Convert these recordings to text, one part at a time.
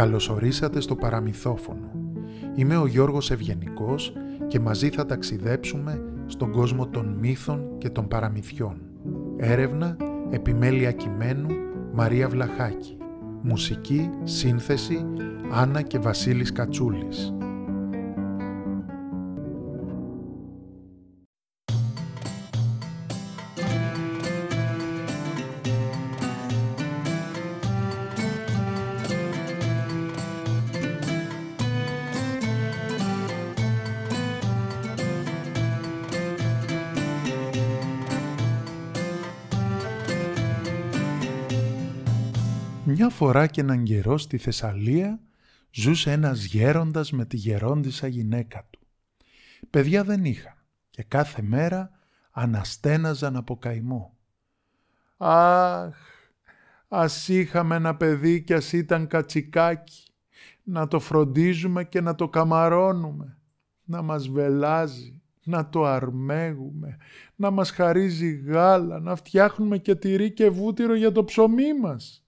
Καλωσορίσατε στο παραμυθόφωνο. Είμαι ο Γιώργος Ευγενικός και μαζί θα ταξιδέψουμε στον κόσμο των μύθων και των παραμυθιών. Έρευνα, επιμέλεια κειμένου, Μαρία Βλαχάκη. Μουσική, σύνθεση, Άννα και Βασίλης Κατσούλης. Μια φορά και έναν καιρό στη Θεσσαλία ζούσε ένας γέροντας με τη γερόντισσα γυναίκα του. Παιδιά δεν είχαν και κάθε μέρα αναστέναζαν από καημό. «Αχ, ας είχαμε ένα παιδί κι ας ήταν κατσικάκι, να το φροντίζουμε και να το καμαρώνουμε, να μας βελάζει, να το αρμέγουμε, να μας χαρίζει γάλα, να φτιάχνουμε και τυρί και βούτυρο για το ψωμί μας»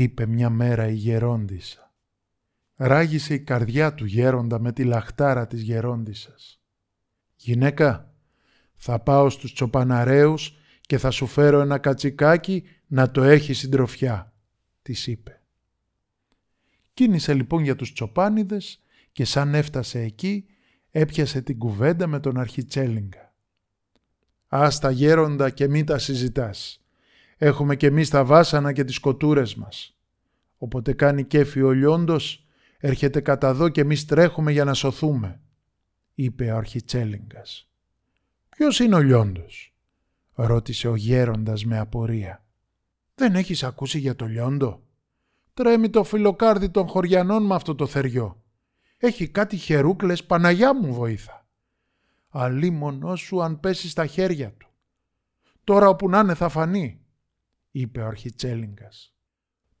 είπε μια μέρα η γερόντισσα. Ράγισε η καρδιά του γέροντα με τη λαχτάρα της γερόντισσας. «Γυναίκα, θα πάω στους τσοπαναρέους και θα σου φέρω ένα κατσικάκι να το έχει συντροφιά», της είπε. Κίνησε λοιπόν για τους τσοπάνιδες και σαν έφτασε εκεί έπιασε την κουβέντα με τον αρχιτσέλιγκα. «Άστα γέροντα και μη τα συζητάς. Έχουμε κι εμείς τα βάσανα και τις κοτούρες μας. Όποτε κάνει κέφι ο λιόντος, έρχεται κατά εδώ και εμείς τρέχουμε για να σωθούμε, είπε ο αρχιτσέλιγκας. Ποιος είναι ο λιόντος, ρώτησε ο γέροντας με απορία. Δεν έχεις ακούσει για το λιόντο; Τρέμει το φιλοκάρδι των χωριανών με αυτό το θεριό. Έχει κάτι χερούκλες, Παναγιά μου βοήθα. Αλίμονό σου αν πέσει στα χέρια του. Τώρα όπου να είναι θα φανεί είπε ο αρχιτσέλιγκας.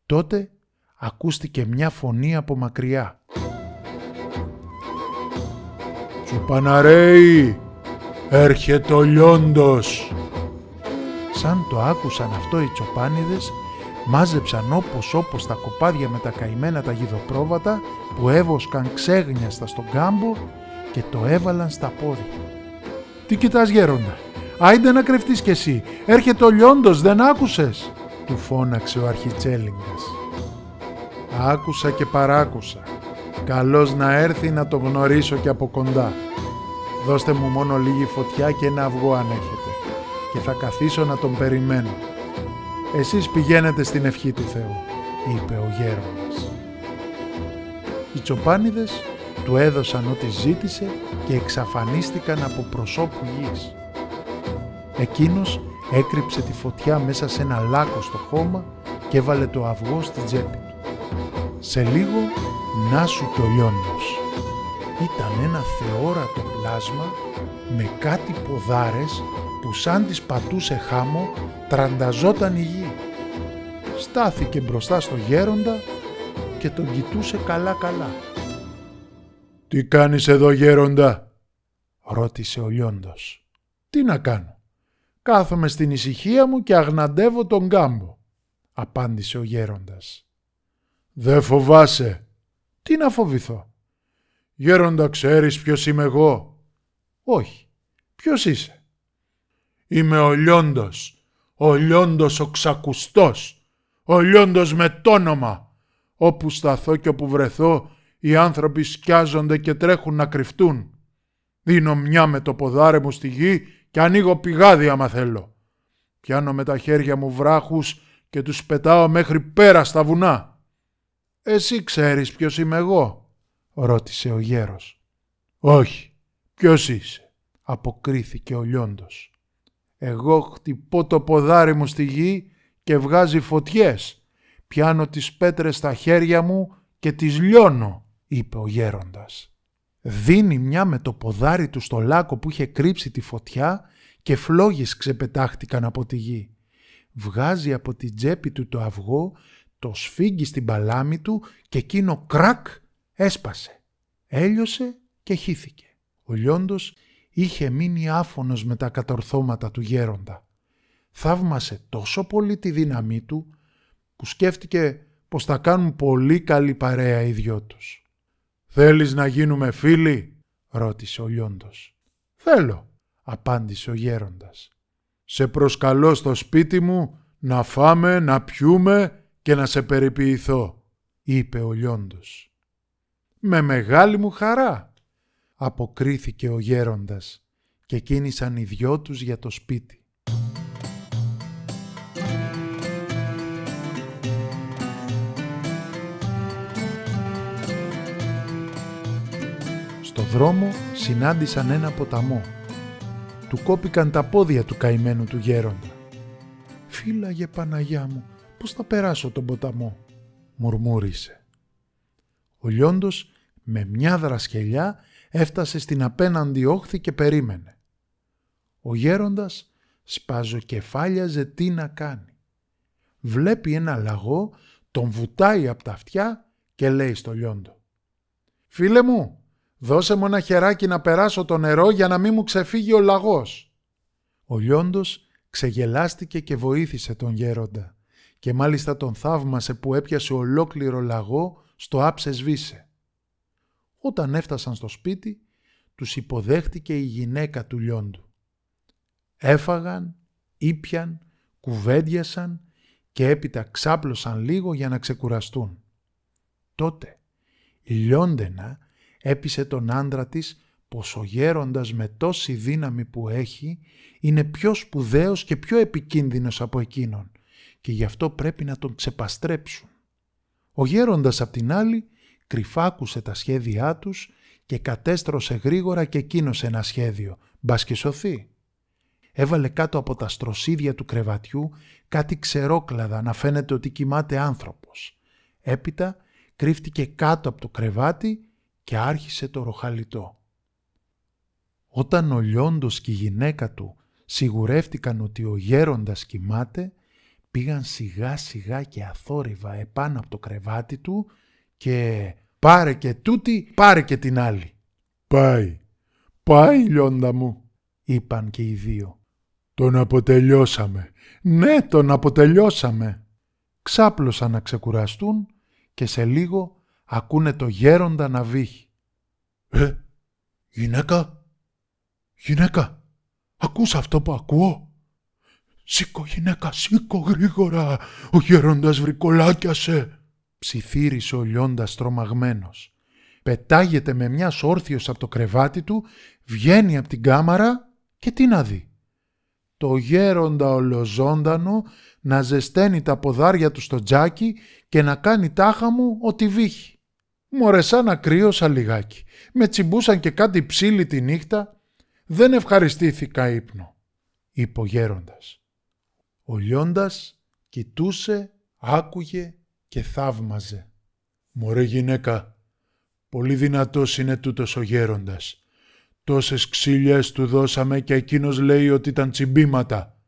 Τότε ακούστηκε μια φωνή από μακριά. «Τσουπαναρέι, έρχεται ο λιόντος!» Σαν το άκουσαν αυτό οι τσοπάνιδες, μάζεψαν όπως όπως τα κοπάδια με τα καημένα τα γιδοπρόβατα που έβοσκαν ξέγνιαστα στον κάμπο και το έβαλαν στα πόδια. «Τι κοιτάς γέροντα, Άιντε να κρυφτείς κι εσύ. Έρχεται ο λιόντος, δεν άκουσες; Του φώναξε ο αρχιτσέλιγκας. Άκουσα και παράκουσα. Καλός να έρθει να το γνωρίσω και από κοντά. Δώστε μου μόνο λίγη φωτιά και ένα αυγό αν έχετε. Και θα καθίσω να τον περιμένω. Εσείς πηγαίνετε στην ευχή του Θεού, είπε ο γέροντας. Οι τσοπάνιδες του έδωσαν ό,τι ζήτησε και εξαφανίστηκαν από προσώπου γης. Εκείνος έκρυψε τη φωτιά μέσα σε ένα λάκκο στο χώμα και έβαλε το αυγό στη τσέπη του. Σε λίγο να σου το λιόνιος. Ήταν ένα θεόρατο πλάσμα με κάτι ποδάρες που σαν τις πατούσε χάμο τρανταζόταν η γη. Στάθηκε μπροστά στο γέροντα και τον κοιτούσε καλά-καλά. «Τι κάνεις εδώ γέροντα» ρώτησε ο λιόντος. «Τι να κάνω» Κάθομαι στην ησυχία μου και αγναντεύω τον κάμπο, απάντησε ο γέροντας. «Δε φοβάσαι». «Τι να φοβηθώ». «Γέροντα ξέρεις ποιος είμαι εγώ». «Όχι». «Ποιος είσαι». «Είμαι ο Λιόντος, ο Λιόντος ο ξακουστός, ο Λιόντος με τ' όνομα. Όπου σταθώ και όπου βρεθώ, οι άνθρωποι σκιάζονται και τρέχουν να κρυφτούν. Δίνω μια με το ποδάρε μου στη γη και ανοίγω πηγάδι άμα θέλω. Πιάνω με τα χέρια μου βράχους και τους πετάω μέχρι πέρα στα βουνά. Εσύ ξέρεις ποιος είμαι εγώ, ρώτησε ο γέρος. Όχι, ποιος είσαι, αποκρίθηκε ο λιόντος. Εγώ χτυπώ το ποδάρι μου στη γη και βγάζει φωτιές. Πιάνω τις πέτρες στα χέρια μου και τις λιώνω, είπε ο γέροντας δίνει μια με το ποδάρι του στο λάκκο που είχε κρύψει τη φωτιά και φλόγες ξεπετάχτηκαν από τη γη. Βγάζει από την τσέπη του το αυγό, το σφίγγει στην παλάμη του και εκείνο κρακ έσπασε. Έλειωσε και χύθηκε. Ο λιόντος είχε μείνει άφωνος με τα κατορθώματα του γέροντα. Θαύμασε τόσο πολύ τη δύναμή του που σκέφτηκε πως θα κάνουν πολύ καλή παρέα οι δυο τους. «Θέλεις να γίνουμε φίλοι» ρώτησε ο Λιόντος. «Θέλω» απάντησε ο γέροντας. «Σε προσκαλώ στο σπίτι μου να φάμε, να πιούμε και να σε περιποιηθώ» είπε ο Λιόντος. «Με μεγάλη μου χαρά» αποκρίθηκε ο γέροντας και κίνησαν οι δυο τους για το σπίτι. Δρόμο συνάντησαν ένα ποταμό. Του κόπηκαν τα πόδια του καημένου του γέροντα. «Φύλαγε Παναγιά μου, πώς θα περάσω τον ποταμό» μουρμούρισε. Ο λιόντος με μια δρασκελιά έφτασε στην απέναντι όχθη και περίμενε. Ο γέροντας σπαζοκεφάλιαζε τι να κάνει. Βλέπει ένα λαγό, τον βουτάει από τα αυτιά και λέει στο λιόντο. «Φίλε μου, δώσε μου ένα χεράκι να περάσω το νερό για να μην μου ξεφύγει ο λαγός». Ο λιόντος ξεγελάστηκε και βοήθησε τον γέροντα και μάλιστα τον θαύμασε που έπιασε ολόκληρο λαγό στο άψε σβήσε. Όταν έφτασαν στο σπίτι, τους υποδέχτηκε η γυναίκα του λιόντου. Έφαγαν, ήπιαν, κουβέντιασαν και έπειτα ξάπλωσαν λίγο για να ξεκουραστούν. Τότε η λιόντενα έπεισε τον άντρα της πως ο γέροντας με τόση δύναμη που έχει είναι πιο σπουδαίος και πιο επικίνδυνος από εκείνον και γι' αυτό πρέπει να τον ξεπαστρέψουν. Ο γέροντας απ' την άλλη κρυφάκουσε τα σχέδιά τους και κατέστρωσε γρήγορα και εκείνος ένα σχέδιο, μπας και σωθεί. Έβαλε κάτω από τα στροσίδια του κρεβατιού κάτι ξερόκλαδα να φαίνεται ότι κοιμάται άνθρωπος. Έπειτα κρύφτηκε κάτω από το κρεβάτι και άρχισε το ροχαλιτό. Όταν ο Λιόντος και η γυναίκα του σιγουρεύτηκαν ότι ο γέροντας κοιμάται, πήγαν σιγά σιγά και αθόρυβα επάνω από το κρεβάτι του και πάρε και τούτη, πάρε και την άλλη. «Πάει, πάει λιόντα μου», είπαν και οι δύο. «Τον αποτελειώσαμε, ναι τον αποτελειώσαμε». Ξάπλωσαν να ξεκουραστούν και σε λίγο ακούνε το γέροντα να βύχει. «Ε, γυναίκα, γυναίκα, ακούς αυτό που ακούω» «Σήκω γυναίκα, σήκω γρήγορα, ο γέροντας βρικολάκιασε», ψιθύρισε ο λιώντας τρομαγμένος. Πετάγεται με μια όρθιος από το κρεβάτι του, βγαίνει από την κάμαρα και τι να δει. Το γέροντα ολοζώντανο να ζεσταίνει τα ποδάρια του στο τζάκι και να κάνει τάχα μου ότι βύχει. Μωρέ σαν κρύωσα λιγάκι. Με τσιμπούσαν και κάτι ψήλι τη νύχτα. Δεν ευχαριστήθηκα ύπνο, είπε ο γέροντας. Ο λιώντας κοιτούσε, άκουγε και θαύμαζε. «Μωρέ γυναίκα, πολύ δυνατός είναι τούτος ο γέροντας. Τόσες ξύλιες του δώσαμε και εκείνος λέει ότι ήταν τσιμπήματα.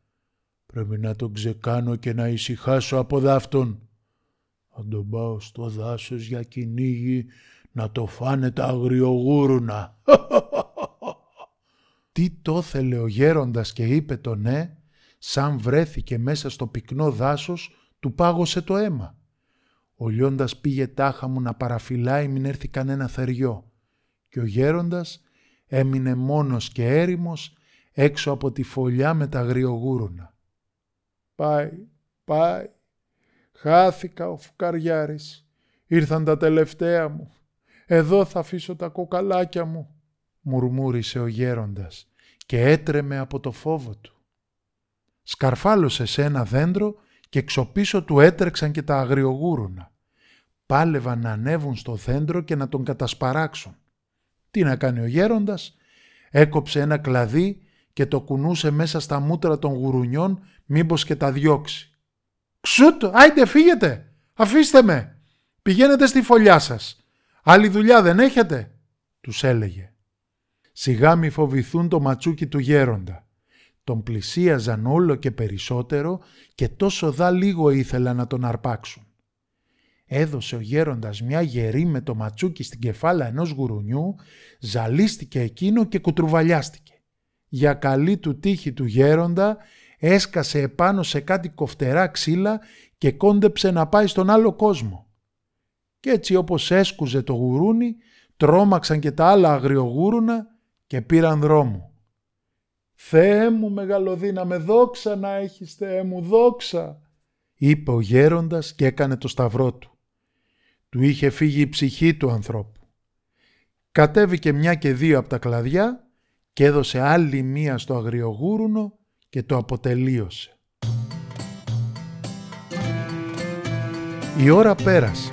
Πρέπει να τον ξεκάνω και να ησυχάσω από δάφτον. Θα τον πάω στο δάσος για κυνήγι να το φάνε τα αγριογούρουνα. Τι το θέλε ο γέροντας και είπε το ναι, σαν βρέθηκε μέσα στο πυκνό δάσος, του πάγωσε το αίμα. Ο λιώντας πήγε τάχα μου να παραφυλάει μην έρθει κανένα θεριό και ο γέροντας έμεινε μόνος και έρημος έξω από τη φωλιά με τα αγριογούρουνα. Πάει, πάει, χάθηκα ο φουκαριάρης, ήρθαν τα τελευταία μου, εδώ θα αφήσω τα κοκαλάκια μου, μουρμούρισε ο γέροντας και έτρεμε από το φόβο του. Σκαρφάλωσε σε ένα δέντρο και ξοπίσω του έτρεξαν και τα αγριογούρουνα. Πάλευαν να ανέβουν στο δέντρο και να τον κατασπαράξουν. Τι να κάνει ο γέροντας, έκοψε ένα κλαδί και το κουνούσε μέσα στα μούτρα των γουρουνιών μήπως και τα διώξει. «Ξούτ, άιντε φύγετε, αφήστε με, πηγαίνετε στη φωλιά σας. Άλλη δουλειά δεν έχετε» τους έλεγε. Σιγά μη φοβηθούν το ματσούκι του γέροντα. Τον πλησίαζαν όλο και περισσότερο και τόσο δά λίγο ήθελα να τον αρπάξουν. Έδωσε ο γέροντας μια γερή με το ματσούκι στην κεφάλα ενός γουρουνιού, ζαλίστηκε εκείνο και κουτρουβαλιάστηκε. Για καλή του τύχη του γέροντα έσκασε επάνω σε κάτι κοφτερά ξύλα και κόντεψε να πάει στον άλλο κόσμο. Κι έτσι όπως έσκουζε το γουρούνι, τρόμαξαν και τα άλλα αγριογούρουνα και πήραν δρόμο. «Θεέ μου μεγαλοδύναμε, δόξα να έχεις Θεέ μου, δόξα», είπε ο γέροντας και έκανε το σταυρό του. Του είχε φύγει η ψυχή του ανθρώπου. Κατέβηκε μια και δύο από τα κλαδιά και έδωσε άλλη μία στο αγριογούρουνο και το αποτελείωσε. Η ώρα πέρασε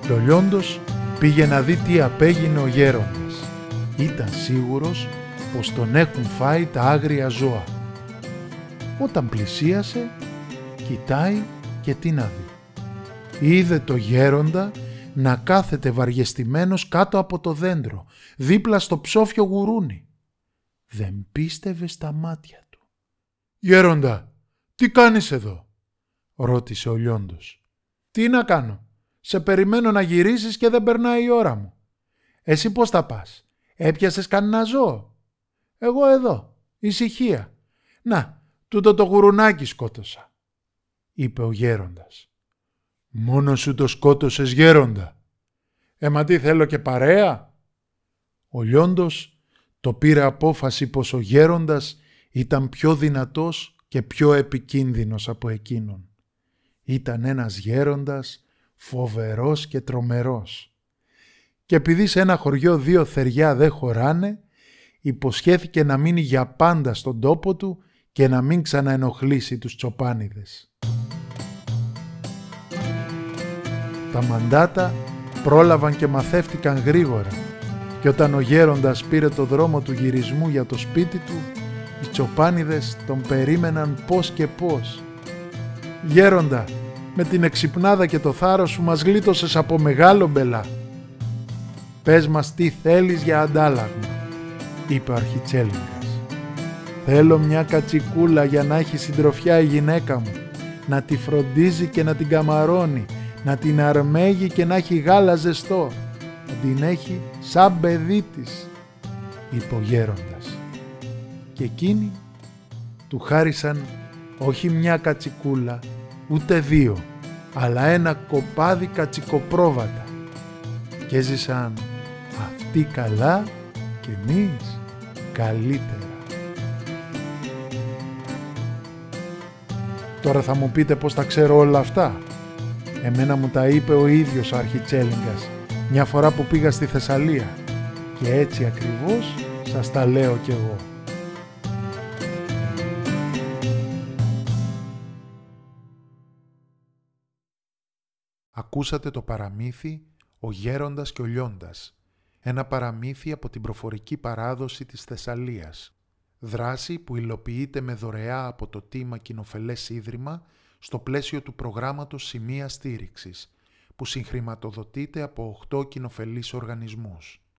και ο Λιόντος πήγε να δει τι απέγινε ο γέροντας. Ήταν σίγουρος πως τον έχουν φάει τα άγρια ζώα. Όταν πλησίασε, κοιτάει και τι να δει. Είδε το γέροντα να κάθεται βαριεστημένος κάτω από το δέντρο, δίπλα στο ψόφιο γουρούνι. Δεν πίστευε στα μάτια του. «Γέροντα, τι κάνεις εδώ» ρώτησε ο Λιόντος. «Τι να κάνω, σε περιμένω να γυρίσεις και δεν περνάει η ώρα μου. Εσύ πώς θα πας, έπιασες κανένα ζώο; Εγώ εδώ, ησυχία. Να, τούτο το γουρουνάκι σκότωσα, είπε ο γέροντας. Μόνο σου το σκότωσες γέροντα. Ε, μα τι θέλω και παρέα; Ο Λιόντος το πήρε απόφαση πως ο γέροντας ήταν πιο δυνατός και πιο επικίνδυνος από εκείνον. Ήταν ένας γέροντας φοβερός και τρομερός. Και επειδή σε ένα χωριό δύο θεριά δεν χωράνε, υποσχέθηκε να μείνει για πάντα στον τόπο του και να μην ξαναενοχλήσει τους τσοπάνιδες. Τα μαντάτα πρόλαβαν και μαθεύτηκαν γρήγορα και όταν ο γέροντας πήρε το δρόμο του γυρισμού για το σπίτι του, οι τσοπάνιδες τον περίμεναν πώς και πώς. «Γέροντα, με την εξυπνάδα και το θάρρος σου μας γλίτωσες από μεγάλο μπελά. Πες μας τι θέλεις για αντάλλαγμα», είπε ο αρχιτσέλιγκας. «Θέλω μια κατσικούλα για να έχει συντροφιά η γυναίκα μου, να τη φροντίζει και να την καμαρώνει, να την αρμέγει και να έχει γάλα ζεστό, να την έχει σαν παιδί της, είπε ο γέροντας. Και εκείνοι του χάρισαν όχι μια κατσικούλα, ούτε δύο, αλλά ένα κοπάδι κατσικοπρόβατα και έζησαν αυτοί καλά και εμείς καλύτερα. Τώρα θα μου πείτε πώς τα ξέρω όλα αυτά. Εμένα μου τα είπε ο ίδιος ο Αρχιτσέλιγκας μια φορά που πήγα στη Θεσσαλία και έτσι ακριβώς σας τα λέω κι εγώ. Ακούσατε το παραμύθι «Ο Γέροντας και ο Λιώντας», ένα παραμύθι από την προφορική παράδοση της Θεσσαλίας, δράση που υλοποιείται με δωρεά από το Τίμα Κοινοφελές Ίδρυμα στο πλαίσιο του προγράμματος Σημεία Στήριξης, που συγχρηματοδοτείται από 8 κοινοφελείς οργανισμούς.